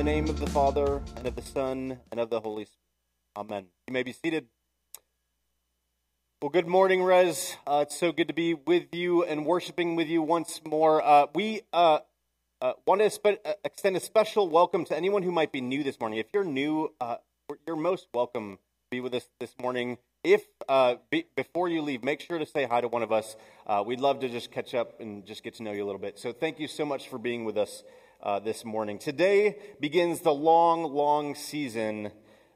the name of the Father, and of the Son, and of the Holy Spirit. Amen. You may be seated. Well, good morning, Res. Uh, it's so good to be with you and worshiping with you once more. Uh, we uh, uh want to spe- uh, extend a special welcome to anyone who might be new this morning. If you're new, uh, you're most welcome to be with us this morning. If be- before you leave, make sure to say hi to one of us. we'd love to just catch up and just get to know you a little bit. So, thank you so much for being with us uh, this morning. Today begins the long, long season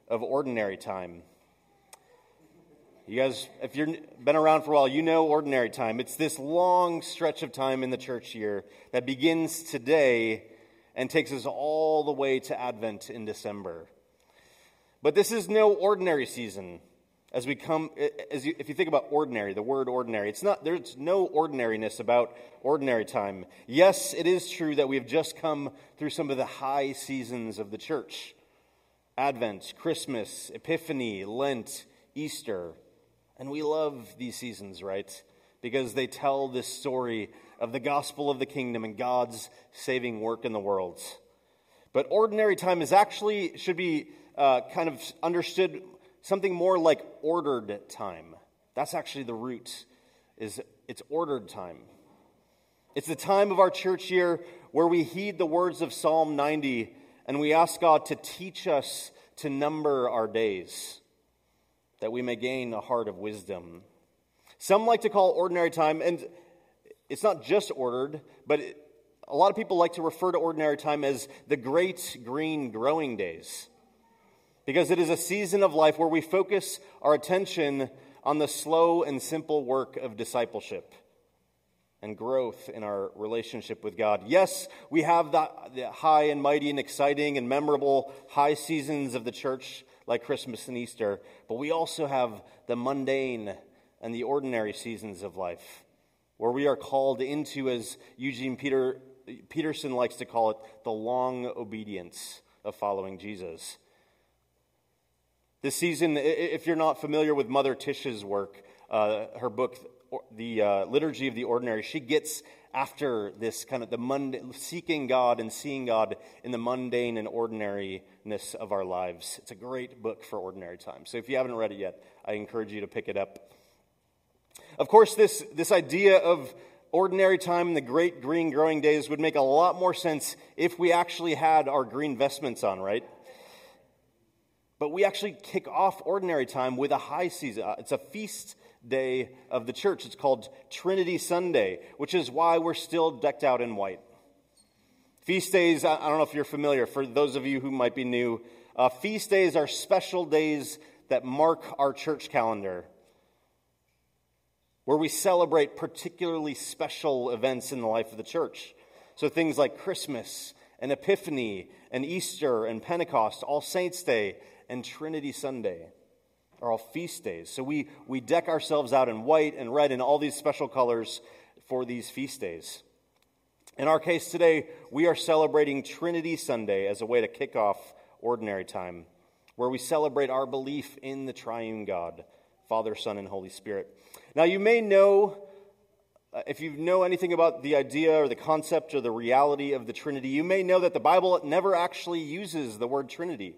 of ordinary time. You guys, if you've been around for a while, you know ordinary time. It's this long stretch of time in the church year that begins today and takes us all the way to Advent in December. But this is no ordinary season as we come as you, if you think about ordinary the word ordinary it's not there's no ordinariness about ordinary time. Yes it is true that we have just come through some of the high seasons of the church. Advent christmas epiphany lent easter. And we love these seasons right? Because they tell this story of the gospel of the kingdom and god's saving work in the world. But ordinary time is actually should be uh, kind of understood something more like ordered time. That's actually the root is it's ordered time. It's the time of our church year where we heed the words of Psalm 90 and we ask God to teach us to number our days that we may gain a heart of wisdom. Some like to call ordinary time, and it's not just ordered, but it, a lot of people like to refer to ordinary time as the great green growing days because it is a season of life where we focus our attention on the slow and simple work of discipleship and growth in our relationship with God. Yes, we have the, the, high and mighty and exciting and memorable high seasons of the church like Christmas and Easter, but we also have the mundane and the ordinary seasons of life where we are called into, as Eugene Peter, Peterson likes to call it, the long obedience of following Jesus. This season, if you're not familiar with Mother Tish's work, uh, her book, The uh, Liturgy of the Ordinary, she gets after this kind of the mundane, seeking God and seeing God in the mundane and ordinariness of our lives. It's a great book for ordinary time. So if you haven't read it yet, I encourage you to pick it up. Of course, this, this idea of ordinary time in the great green growing days would make a lot more sense if we actually had our green vestments on, right? But we actually kick off ordinary time with a high season. Uh, it's a feast day of the church. It's called Trinity Sunday, which is why we're still decked out in white. Feast days, I don't know if you're familiar, for those of you who might be new, uh, feast days are special days that mark our church calendar, where we celebrate particularly special events in the life of the church. So things like Christmas and Epiphany and Easter and Pentecost, All Saints' Day, and Trinity Sunday are all feast days. So we, we deck ourselves out in white and red and all these special colors for these feast days. In our case today, we are celebrating Trinity Sunday as a way to kick off ordinary time, where we celebrate our belief in the triune God, Father, Son, and Holy Spirit. Now, you may know, uh, if you know anything about the idea or the concept or the reality of the Trinity, you may know that the Bible never actually uses the word Trinity.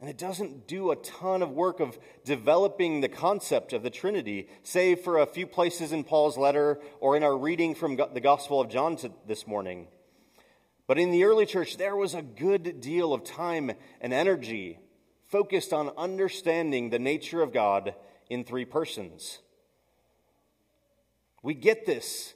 And it doesn't do a ton of work of developing the concept of the Trinity, save for a few places in Paul's letter or in our reading from the Gospel of John this morning. But in the early church, there was a good deal of time and energy focused on understanding the nature of God in three persons. We get this.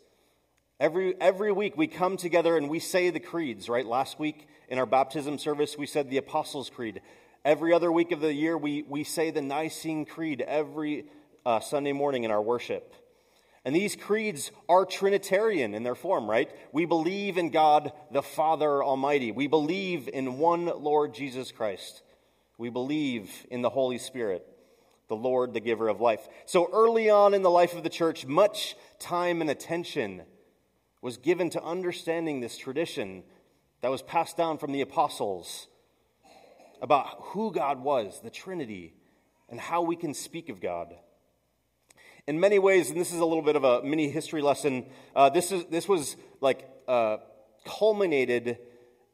Every, every week we come together and we say the creeds, right? Last week in our baptism service, we said the Apostles' Creed. Every other week of the year, we, we say the Nicene Creed every uh, Sunday morning in our worship. And these creeds are Trinitarian in their form, right? We believe in God the Father Almighty. We believe in one Lord Jesus Christ. We believe in the Holy Spirit, the Lord, the giver of life. So early on in the life of the church, much time and attention was given to understanding this tradition that was passed down from the apostles about who God was, the Trinity, and how we can speak of God. In many ways, and this is a little bit of a mini history lesson, uh, this, is, this was like uh, culminated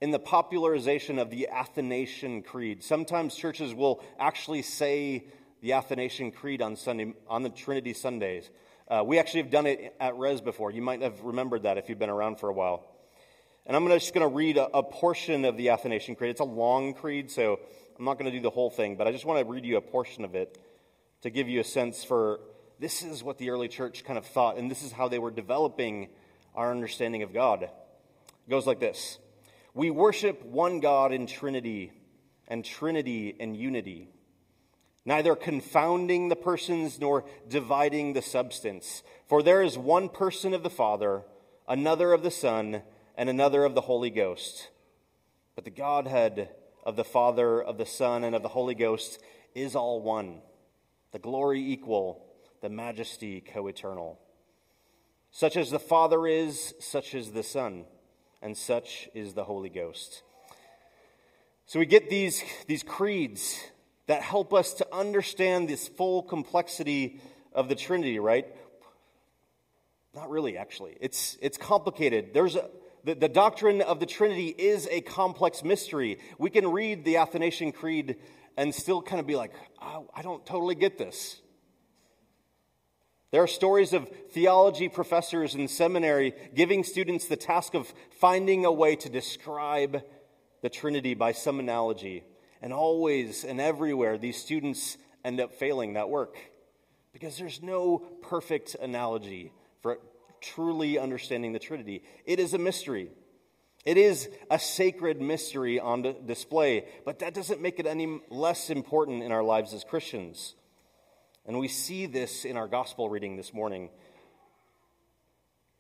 in the popularization of the Athanasian Creed. Sometimes churches will actually say the Athanasian Creed on Sunday on the Trinity Sundays. Uh, we actually have done it at Res before. You might have remembered that if you've been around for a while. And I'm just going to read a, a, portion of the Athanasian Creed. It's a long creed, so I'm not going to do the whole thing, but I just want to read you a portion of it to give you a sense for this is what the early church kind of thought, and this is how they were developing our understanding of God. It goes like this We worship one God in Trinity, and Trinity in unity, neither confounding the persons nor dividing the substance. For there is one person of the Father, another of the Son, and another of the Holy Ghost. But the Godhead of the Father, of the Son, and of the Holy Ghost is all one, the glory equal, the majesty co eternal. Such as the Father is, such is the Son, and such is the Holy Ghost. So we get these, these creeds that help us to understand this full complexity of the Trinity, right? Not really, actually. It's, it's complicated. There's a, the, the doctrine of the Trinity is a complex mystery. We can read the Athanasian Creed and still kind of be like, I don't totally get this. There are stories of theology professors in seminary giving students the task of finding a way to describe the Trinity by some analogy. And always and everywhere, these students end up failing that work because there's no perfect analogy for truly understanding the Trinity. It is a mystery. It is a sacred mystery on display, but that doesn't make it any less important in our lives as Christians. And we see this in our gospel reading this morning.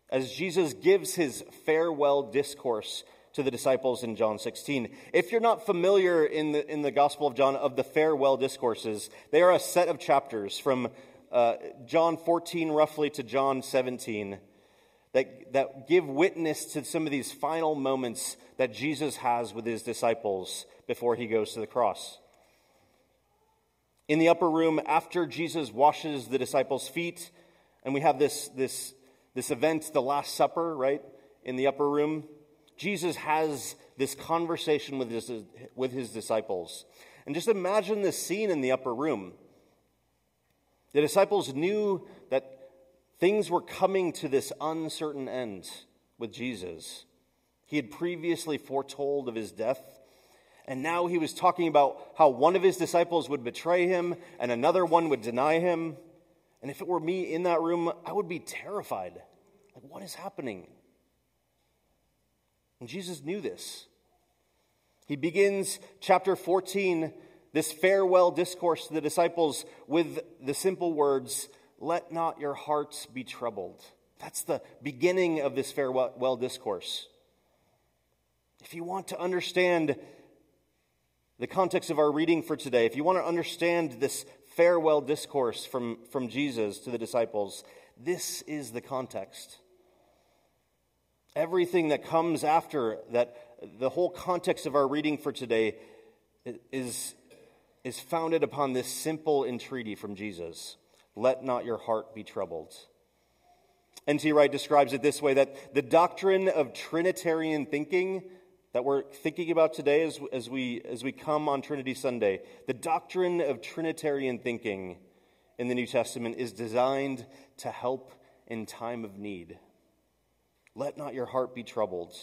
As Jesus gives his farewell discourse to the disciples in John 16. If you're not familiar in the, in the Gospel of John of the farewell discourses, they are a set of chapters from uh, John 14 roughly to John 17 that, that give witness to some of these final moments that Jesus has with his disciples before he goes to the cross in the upper room after Jesus washes the disciples' feet. And we have this, this, this event, the Last Supper, right, in the upper room. Jesus has this conversation with his, with his disciples. And just imagine this scene in the upper room. The disciples knew things were coming to this uncertain end with Jesus. He had previously foretold of his death and now he was talking about how one of his disciples would betray him and another one would deny him. And if it were me in that room, I would be terrified. Like, what is happening? And Jesus knew this. He begins chapter 14, this farewell discourse to the disciples, with the simple words, Let not your hearts be troubled. That's the beginning of this farewell discourse. If you want to understand the context of our reading for today, if you want to understand this farewell discourse from, from Jesus to the disciples, this is the context. Everything that comes after that, the whole context of our reading for today is, is founded upon this simple entreaty from Jesus Let not your heart be troubled. N.T. Wright describes it this way that the doctrine of Trinitarian thinking that we're thinking about today as, as, we, as we come on Trinity Sunday. The doctrine of Trinitarian thinking in the New Testament is designed to help in time of need. Let not your heart be troubled.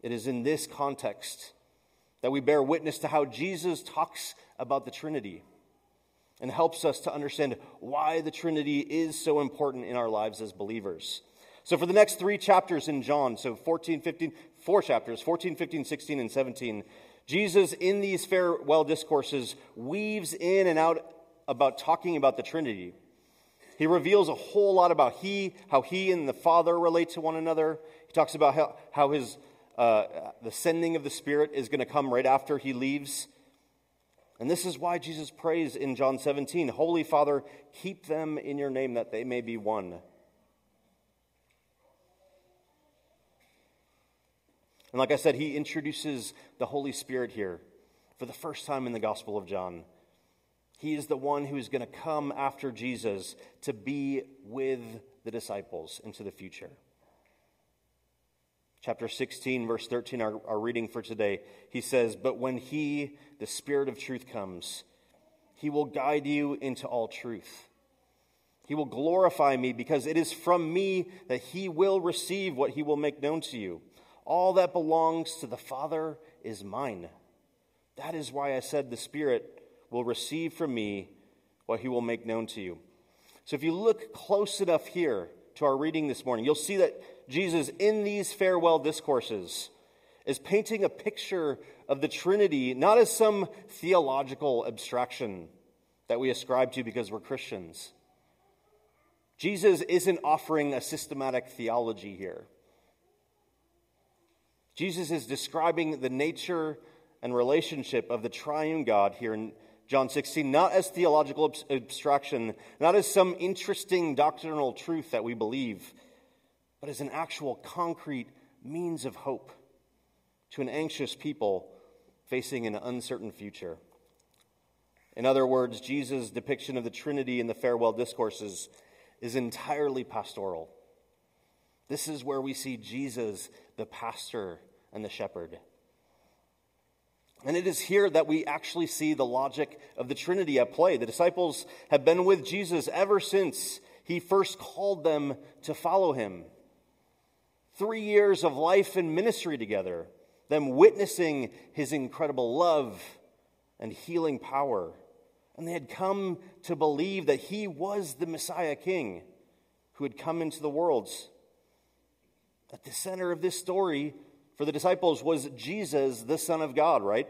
It is in this context that we bear witness to how Jesus talks about the Trinity and helps us to understand why the Trinity is so important in our lives as believers. So, for the next three chapters in John, so 14, 15, four chapters, 14, 15, 16, and 17, Jesus, in these farewell discourses, weaves in and out about talking about the Trinity. He reveals a whole lot about he, how he and the Father relate to one another. He talks about how, how his, uh, the sending of the Spirit is going to come right after he leaves. And this is why Jesus prays in John 17 Holy Father, keep them in your name that they may be one And like I said, he introduces the Holy Spirit here for the first time in the Gospel of John. He is the one who is going to come after Jesus to be with the disciples into the future. Chapter 16, verse 13, our, our reading for today, he says, But when he, the Spirit of truth, comes, he will guide you into all truth. He will glorify me because it is from me that he will receive what he will make known to you. All that belongs to the Father is mine. That is why I said the Spirit will receive from me what he will make known to you. So if you look close enough here to our reading this morning, you'll see that Jesus, in these farewell discourses, is painting a picture of the Trinity not as some theological abstraction that we ascribe to because we're Christians. Jesus isn't offering a systematic theology here. Jesus is describing the nature and relationship of the triune God here in John 16, not as theological abstraction, not as some interesting doctrinal truth that we believe, but as an actual concrete means of hope to an anxious people facing an uncertain future. In other words, Jesus' depiction of the Trinity in the farewell discourses is entirely pastoral. This is where we see Jesus, the pastor and the shepherd. And it is here that we actually see the logic of the Trinity at play. The disciples have been with Jesus ever since he first called them to follow him. Three years of life and ministry together, them witnessing his incredible love and healing power. And they had come to believe that he was the Messiah King who had come into the world. At the center of this story for the disciples was Jesus, the Son of God, right?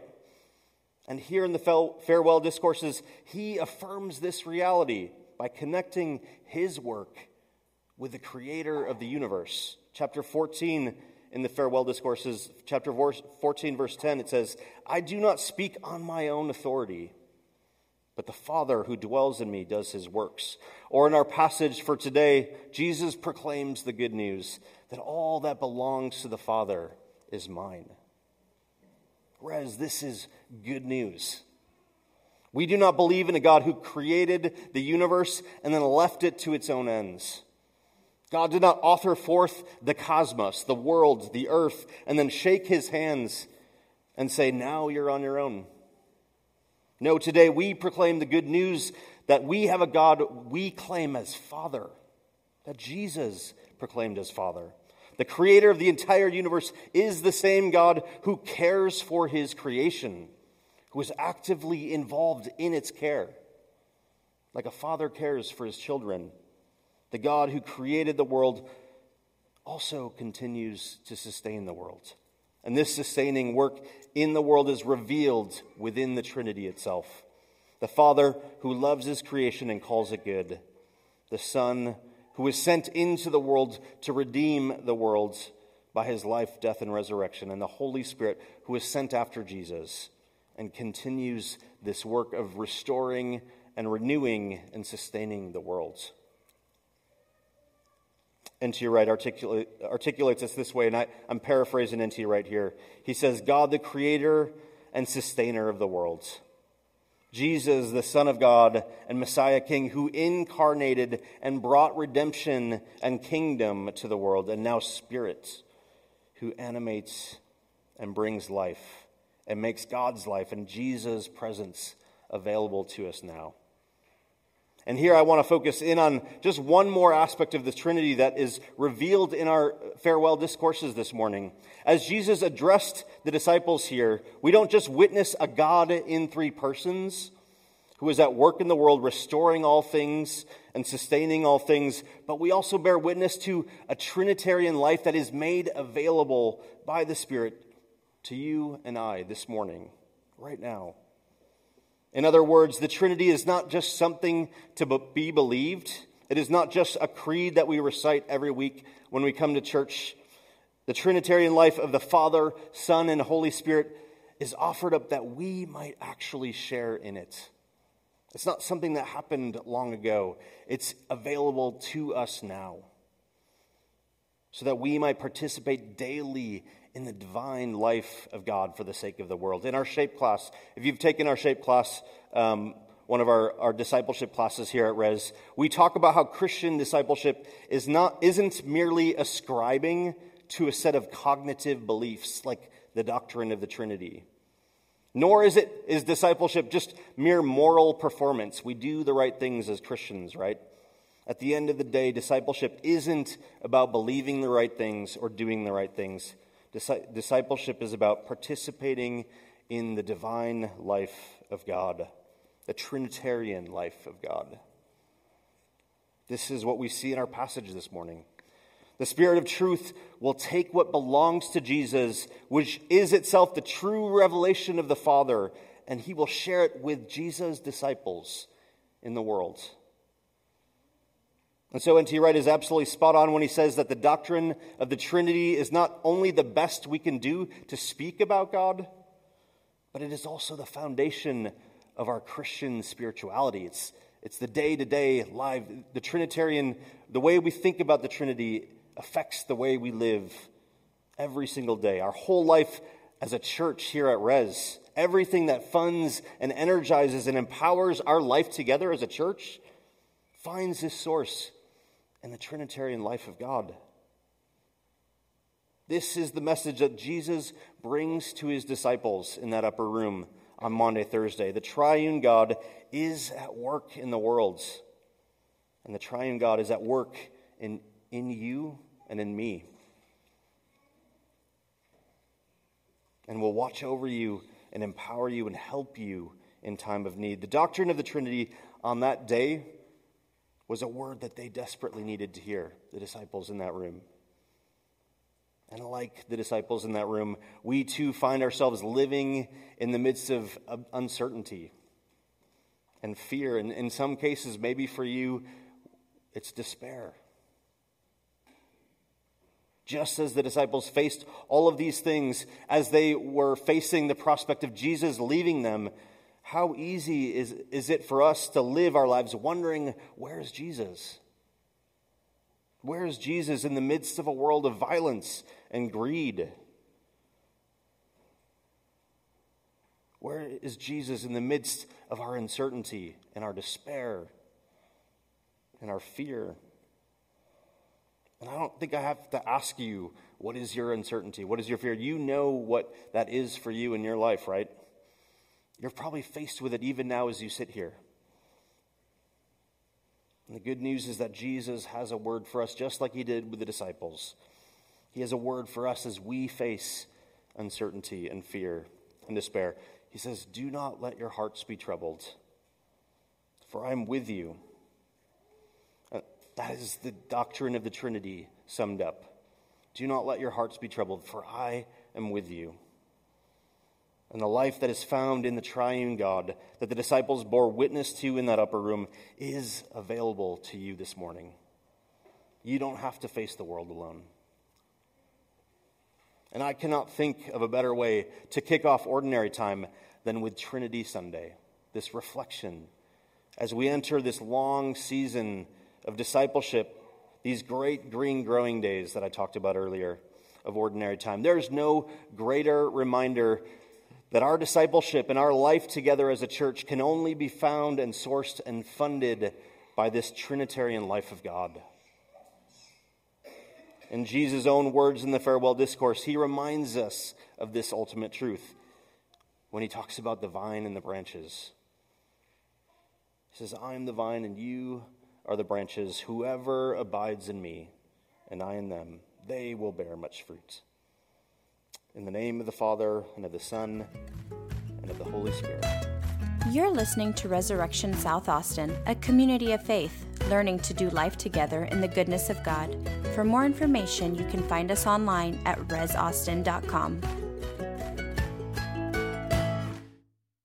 And here in the farewell discourses, he affirms this reality by connecting his work with the creator of the universe. Chapter 14 in the farewell discourses, chapter 14, verse 10, it says, I do not speak on my own authority, but the Father who dwells in me does his works. Or in our passage for today, Jesus proclaims the good news that all that belongs to the Father is mine. Whereas this is good news. We do not believe in a God who created the universe and then left it to its own ends. God did not author forth the cosmos, the world, the earth, and then shake his hands and say, Now you're on your own. No, today we proclaim the good news that we have a God we claim as Father, that Jesus proclaimed as Father. The creator of the entire universe is the same God who cares for his creation, who is actively involved in its care, like a father cares for his children. The God who created the world also continues to sustain the world. And this sustaining work in the world is revealed within the Trinity itself. The Father who loves his creation and calls it good. The Son who was sent into the world to redeem the world by his life, death, and resurrection. And the Holy Spirit who was sent after Jesus and continues this work of restoring and renewing and sustaining the world. N.T. Wright articulate, articulates this this way, and I, I'm paraphrasing N.T. Wright here. He says, God, the creator and sustainer of the world. Jesus, the Son of God and Messiah King, who incarnated and brought redemption and kingdom to the world, and now Spirit, who animates and brings life and makes God's life and Jesus' presence available to us now. And here I want to focus in on just one more aspect of the Trinity that is revealed in our farewell discourses this morning. As Jesus addressed the disciples here, we don't just witness a God in three persons who is at work in the world, restoring all things and sustaining all things, but we also bear witness to a Trinitarian life that is made available by the Spirit to you and I this morning, right now. In other words, the Trinity is not just something to be believed. It is not just a creed that we recite every week when we come to church. The Trinitarian life of the Father, Son, and Holy Spirit is offered up that we might actually share in it. It's not something that happened long ago, it's available to us now so that we might participate daily in the divine life of God for the sake of the world. In our shape class, if you've taken our shape class, um, one of our, our discipleship classes here at Res, we talk about how Christian discipleship is not, isn't merely ascribing to a set of cognitive beliefs like the doctrine of the Trinity. Nor is it is discipleship just mere moral performance. We do the right things as Christians, right? At the end of the day, discipleship isn't about believing the right things or doing the right things. Discipleship is about participating in the divine life of God, the Trinitarian life of God. This is what we see in our passage this morning. The Spirit of truth will take what belongs to Jesus, which is itself the true revelation of the Father, and he will share it with Jesus' disciples in the world. And so N.T. Wright is absolutely spot on when he says that the doctrine of the Trinity is not only the best we can do to speak about God, but it is also the foundation of our Christian spirituality. It's, it's the day to day life. The Trinitarian, the way we think about the Trinity affects the way we live every single day. Our whole life as a church here at Res, everything that funds and energizes and empowers our life together as a church finds its source in the Trinitarian life of God. This is the message that Jesus brings to his disciples in that upper room on Maundy, Thursday. The triune God is at work in the worlds, and the triune God is at work in, in you and in me. And will watch over you and empower you and help you in time of need. The doctrine of the Trinity on that day was a word that they desperately needed to hear, the disciples in that room. And like the disciples in that room, we too find ourselves living in the midst of uncertainty and fear. And in some cases, maybe for you, it's despair. Just as the disciples faced all of these things as they were facing the prospect of Jesus leaving them, how easy is, is it for us to live our lives wondering, where is Jesus? Where is Jesus in the midst of a world of violence and greed? Where is Jesus in the midst of our uncertainty and our despair and our fear? And I don't think I have to ask you, what is your uncertainty? What is your fear? You know what that is for you in your life, right? You're probably faced with it even now as you sit here. And the good news is that Jesus has a word for us, just like he did with the disciples. He has a word for us as we face uncertainty and fear and despair. He says, Do not let your hearts be troubled, for I am with you. Uh, that is the doctrine of the Trinity summed up. Do not let your hearts be troubled, for I am with you and the life that is found in the triune God that the disciples bore witness to in that upper room is available to you this morning. You don't have to face the world alone. And I cannot think of a better way to kick off ordinary time than with Trinity Sunday, this reflection. As we enter this long season of discipleship, these great green growing days that I talked about earlier of ordinary time, there's no greater reminder that our discipleship and our life together as a church can only be found and sourced and funded by this Trinitarian life of God. In Jesus' own words in the farewell discourse, he reminds us of this ultimate truth when he talks about the vine and the branches. He says, I am the vine and you are the branches. Whoever abides in me and I in them, they will bear much fruit. In the name of the Father, and of the Son, and of the Holy Spirit. You're listening to Resurrection South Austin, a community of faith, learning to do life together in the goodness of God. For more information, you can find us online at resaustin.com.